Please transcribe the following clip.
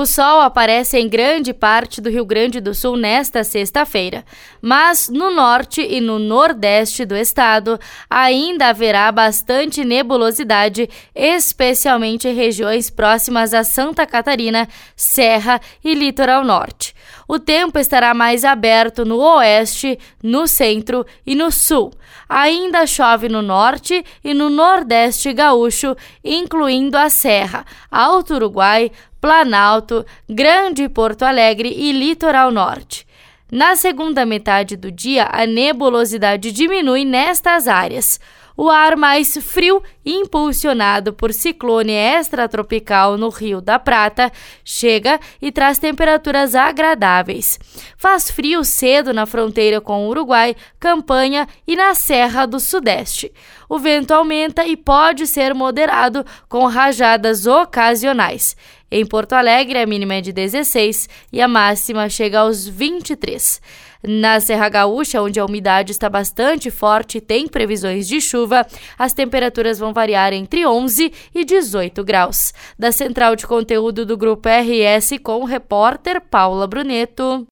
O sol aparece em grande parte do Rio Grande do Sul nesta sexta-feira, mas no norte e no nordeste do estado ainda haverá bastante nebulosidade, especialmente em regiões próximas a Santa Catarina, Serra e Litoral Norte. O tempo estará mais aberto no oeste, no centro e no sul. Ainda chove no norte e no nordeste gaúcho, incluindo a Serra, Alto Uruguai, Planalto, Grande Porto Alegre e Litoral Norte. Na segunda metade do dia, a nebulosidade diminui nestas áreas. O ar mais frio, impulsionado por ciclone extratropical no Rio da Prata, chega e traz temperaturas agradáveis. Faz frio cedo na fronteira com o Uruguai, Campanha e na Serra do Sudeste. O vento aumenta e pode ser moderado com rajadas ocasionais. Em Porto Alegre, a mínima é de 16 e a máxima chega aos 23. Na Serra Gaúcha, onde a umidade está bastante forte e tem previsões de chuva, as temperaturas vão variar entre 11 e 18 graus. Da central de conteúdo do Grupo RS com o repórter Paula Bruneto.